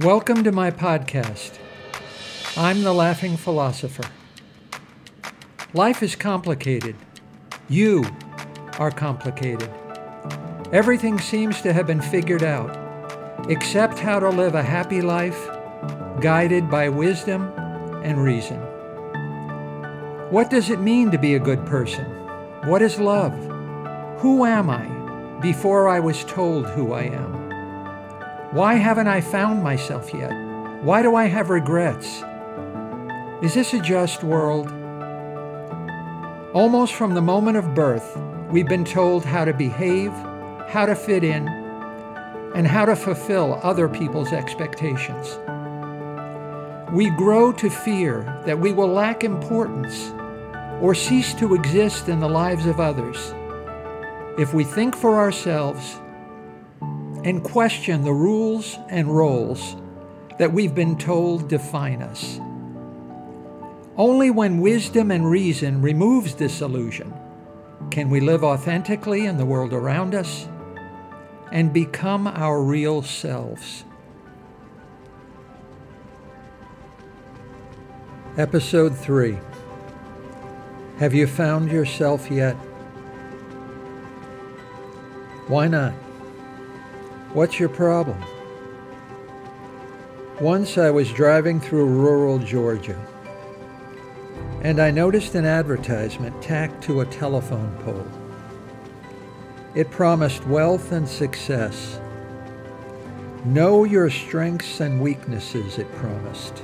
Welcome to my podcast. I'm the Laughing Philosopher. Life is complicated. You are complicated. Everything seems to have been figured out, except how to live a happy life guided by wisdom and reason. What does it mean to be a good person? What is love? Who am I before I was told who I am? Why haven't I found myself yet? Why do I have regrets? Is this a just world? Almost from the moment of birth, we've been told how to behave, how to fit in, and how to fulfill other people's expectations. We grow to fear that we will lack importance or cease to exist in the lives of others if we think for ourselves and question the rules and roles that we've been told define us. Only when wisdom and reason removes this illusion can we live authentically in the world around us and become our real selves. Episode 3 Have you found yourself yet? Why not? What's your problem? Once I was driving through rural Georgia, and I noticed an advertisement tacked to a telephone pole. It promised wealth and success. Know your strengths and weaknesses, it promised.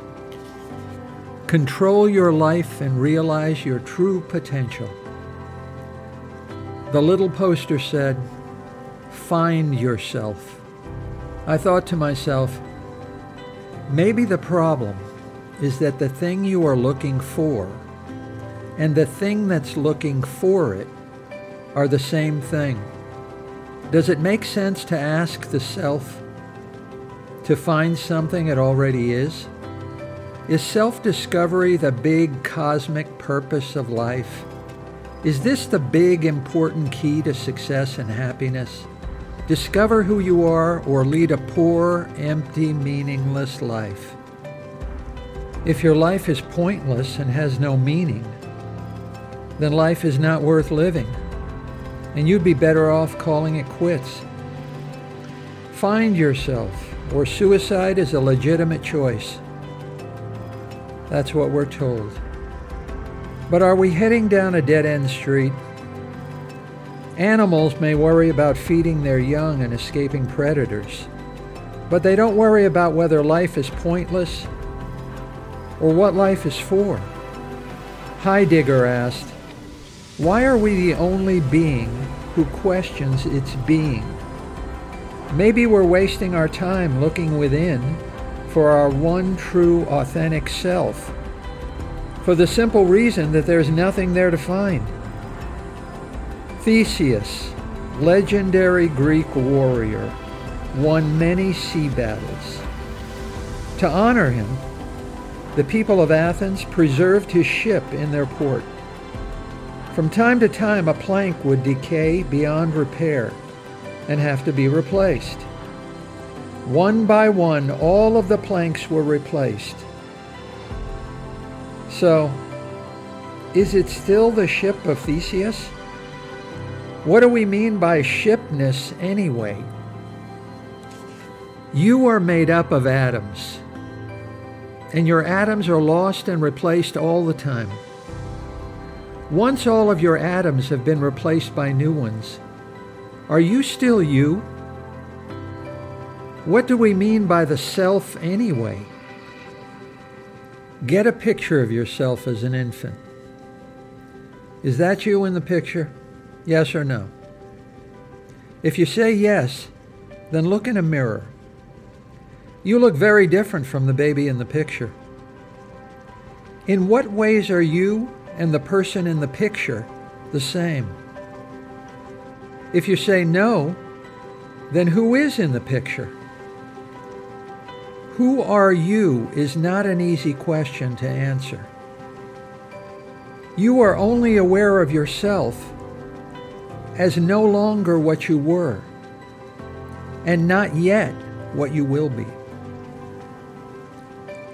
Control your life and realize your true potential. The little poster said, Find yourself. I thought to myself, maybe the problem is that the thing you are looking for and the thing that's looking for it are the same thing. Does it make sense to ask the self to find something it already is? Is self discovery the big cosmic purpose of life? Is this the big important key to success and happiness? Discover who you are or lead a poor, empty, meaningless life. If your life is pointless and has no meaning, then life is not worth living, and you'd be better off calling it quits. Find yourself, or suicide is a legitimate choice. That's what we're told. But are we heading down a dead end street Animals may worry about feeding their young and escaping predators, but they don't worry about whether life is pointless or what life is for. Heidegger asked, Why are we the only being who questions its being? Maybe we're wasting our time looking within for our one true authentic self, for the simple reason that there's nothing there to find. Theseus, legendary Greek warrior, won many sea battles. To honor him, the people of Athens preserved his ship in their port. From time to time, a plank would decay beyond repair and have to be replaced. One by one, all of the planks were replaced. So, is it still the ship of Theseus? What do we mean by shipness anyway? You are made up of atoms, and your atoms are lost and replaced all the time. Once all of your atoms have been replaced by new ones, are you still you? What do we mean by the self anyway? Get a picture of yourself as an infant. Is that you in the picture? Yes or no? If you say yes, then look in a mirror. You look very different from the baby in the picture. In what ways are you and the person in the picture the same? If you say no, then who is in the picture? Who are you is not an easy question to answer. You are only aware of yourself as no longer what you were, and not yet what you will be.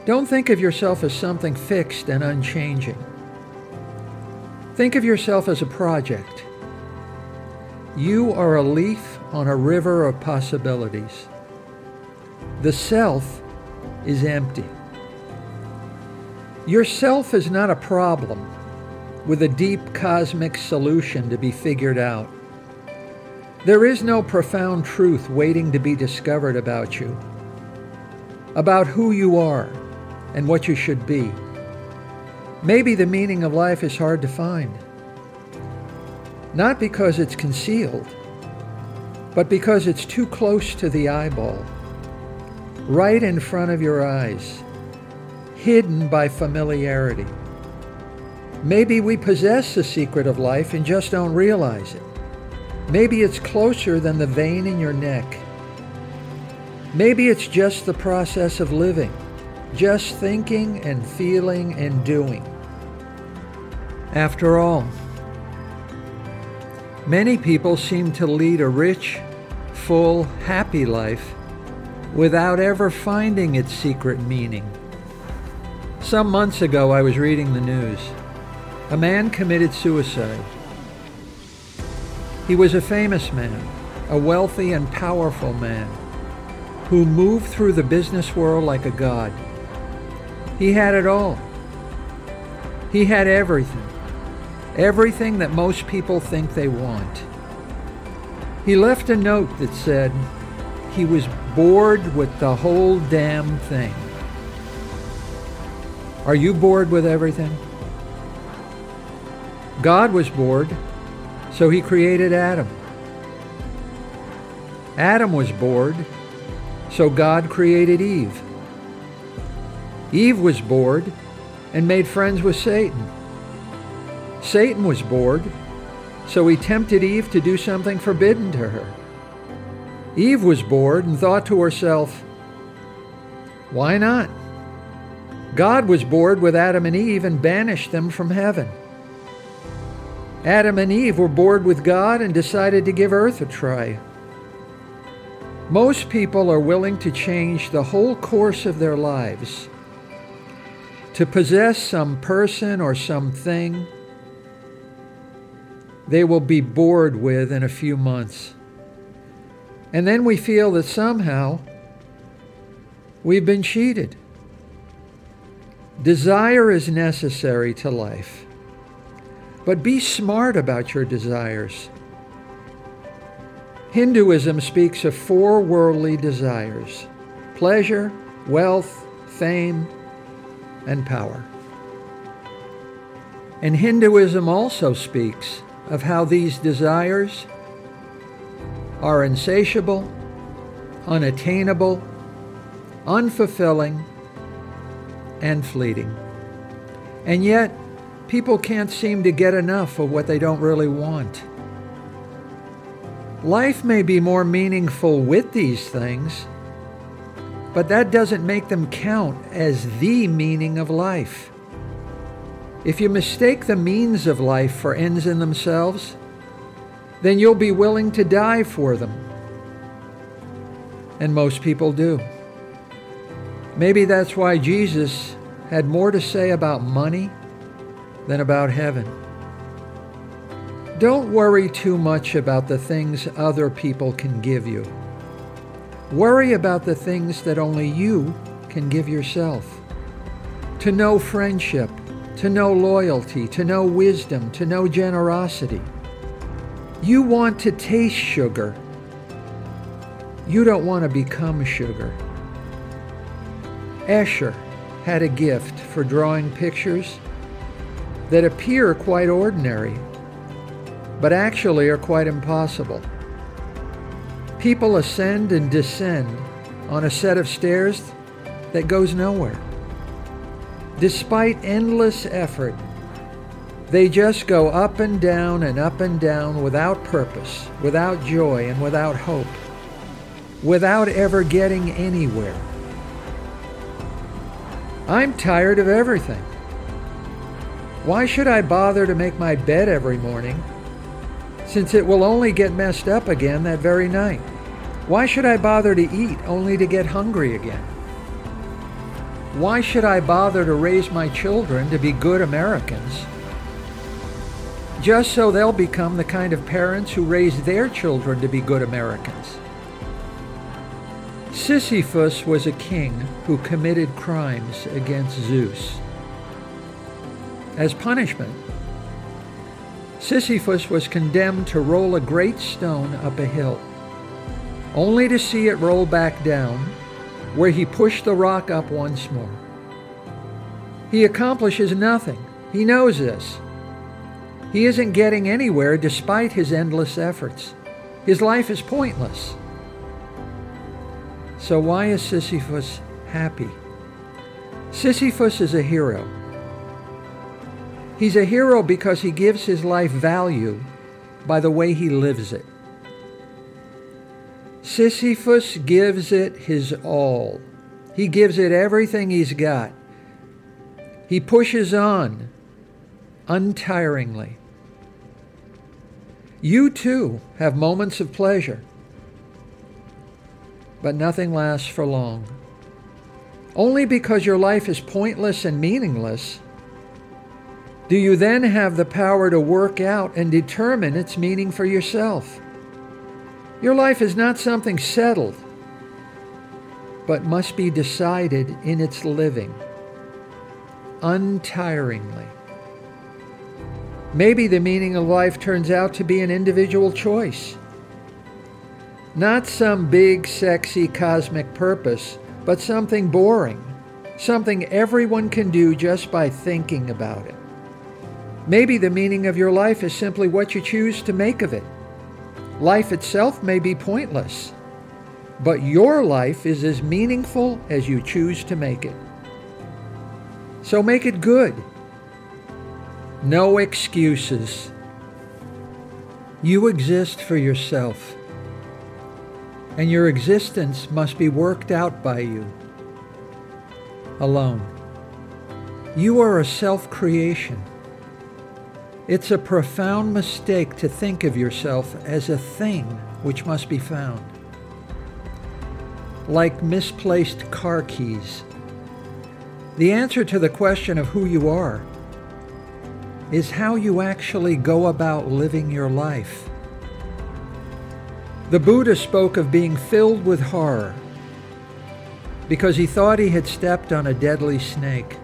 Don't think of yourself as something fixed and unchanging. Think of yourself as a project. You are a leaf on a river of possibilities. The self is empty. Your self is not a problem with a deep cosmic solution to be figured out. There is no profound truth waiting to be discovered about you, about who you are and what you should be. Maybe the meaning of life is hard to find. Not because it's concealed, but because it's too close to the eyeball, right in front of your eyes, hidden by familiarity. Maybe we possess the secret of life and just don't realize it. Maybe it's closer than the vein in your neck. Maybe it's just the process of living, just thinking and feeling and doing. After all, many people seem to lead a rich, full, happy life without ever finding its secret meaning. Some months ago, I was reading the news. A man committed suicide. He was a famous man, a wealthy and powerful man, who moved through the business world like a god. He had it all. He had everything. Everything that most people think they want. He left a note that said he was bored with the whole damn thing. Are you bored with everything? God was bored so he created Adam. Adam was bored, so God created Eve. Eve was bored and made friends with Satan. Satan was bored, so he tempted Eve to do something forbidden to her. Eve was bored and thought to herself, why not? God was bored with Adam and Eve and banished them from heaven. Adam and Eve were bored with God and decided to give earth a try. Most people are willing to change the whole course of their lives to possess some person or something they will be bored with in a few months. And then we feel that somehow we've been cheated. Desire is necessary to life. But be smart about your desires. Hinduism speaks of four worldly desires pleasure, wealth, fame, and power. And Hinduism also speaks of how these desires are insatiable, unattainable, unfulfilling, and fleeting. And yet, People can't seem to get enough of what they don't really want. Life may be more meaningful with these things, but that doesn't make them count as the meaning of life. If you mistake the means of life for ends in themselves, then you'll be willing to die for them. And most people do. Maybe that's why Jesus had more to say about money than about heaven. Don't worry too much about the things other people can give you. Worry about the things that only you can give yourself. To know friendship, to know loyalty, to know wisdom, to know generosity. You want to taste sugar. You don't want to become sugar. Escher had a gift for drawing pictures that appear quite ordinary, but actually are quite impossible. People ascend and descend on a set of stairs that goes nowhere. Despite endless effort, they just go up and down and up and down without purpose, without joy, and without hope, without ever getting anywhere. I'm tired of everything. Why should I bother to make my bed every morning, since it will only get messed up again that very night? Why should I bother to eat only to get hungry again? Why should I bother to raise my children to be good Americans? Just so they'll become the kind of parents who raise their children to be good Americans. Sisyphus was a king who committed crimes against Zeus. As punishment, Sisyphus was condemned to roll a great stone up a hill, only to see it roll back down, where he pushed the rock up once more. He accomplishes nothing. He knows this. He isn't getting anywhere despite his endless efforts. His life is pointless. So why is Sisyphus happy? Sisyphus is a hero. He's a hero because he gives his life value by the way he lives it. Sisyphus gives it his all. He gives it everything he's got. He pushes on untiringly. You too have moments of pleasure but nothing lasts for long. Only because your life is pointless and meaningless do you then have the power to work out and determine its meaning for yourself. Your life is not something settled, but must be decided in its living, untiringly. Maybe the meaning of life turns out to be an individual choice. Not some big, sexy, cosmic purpose, but something boring, something everyone can do just by thinking about it. Maybe the meaning of your life is simply what you choose to make of it. Life itself may be pointless, but your life is as meaningful as you choose to make it. So make it good. No excuses. You exist for yourself and your existence must be worked out by you alone. You are a self creation. It's a profound mistake to think of yourself as a thing which must be found. Like misplaced car keys. The answer to the question of who you are is how you actually go about living your life. The Buddha spoke of being filled with horror because he thought he had stepped on a deadly snake.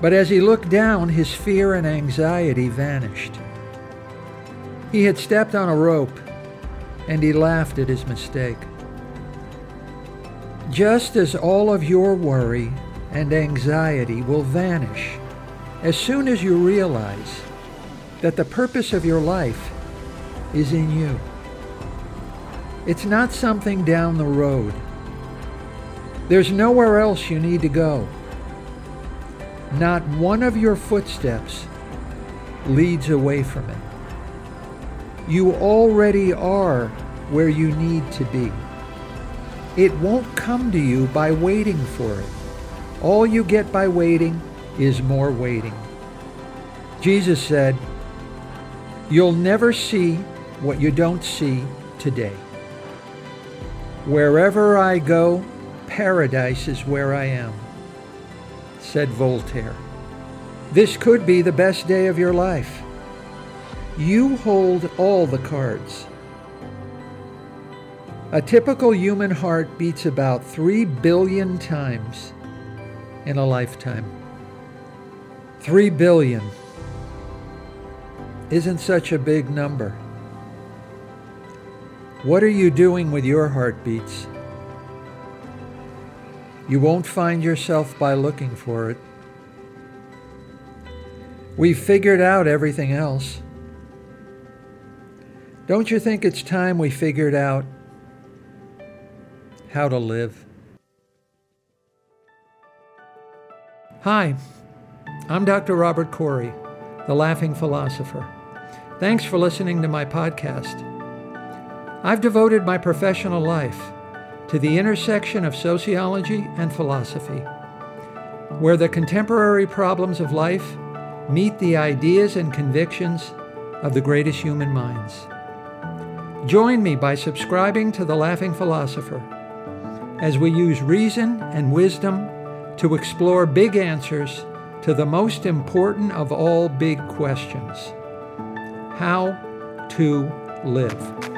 But as he looked down, his fear and anxiety vanished. He had stepped on a rope and he laughed at his mistake. Just as all of your worry and anxiety will vanish as soon as you realize that the purpose of your life is in you. It's not something down the road. There's nowhere else you need to go. Not one of your footsteps leads away from it. You already are where you need to be. It won't come to you by waiting for it. All you get by waiting is more waiting. Jesus said, You'll never see what you don't see today. Wherever I go, paradise is where I am, said Voltaire. This could be the best day of your life. You hold all the cards. A typical human heart beats about 3 billion times in a lifetime. 3 billion isn't such a big number. What are you doing with your heartbeats? You won't find yourself by looking for it. We've figured out everything else. Don't you think it's time we figured out how to live? Hi, I'm Dr. Robert Corey, the Laughing Philosopher. Thanks for listening to my podcast. I've devoted my professional life to the intersection of sociology and philosophy, where the contemporary problems of life meet the ideas and convictions of the greatest human minds. Join me by subscribing to The Laughing Philosopher as we use reason and wisdom to explore big answers to the most important of all big questions how to live.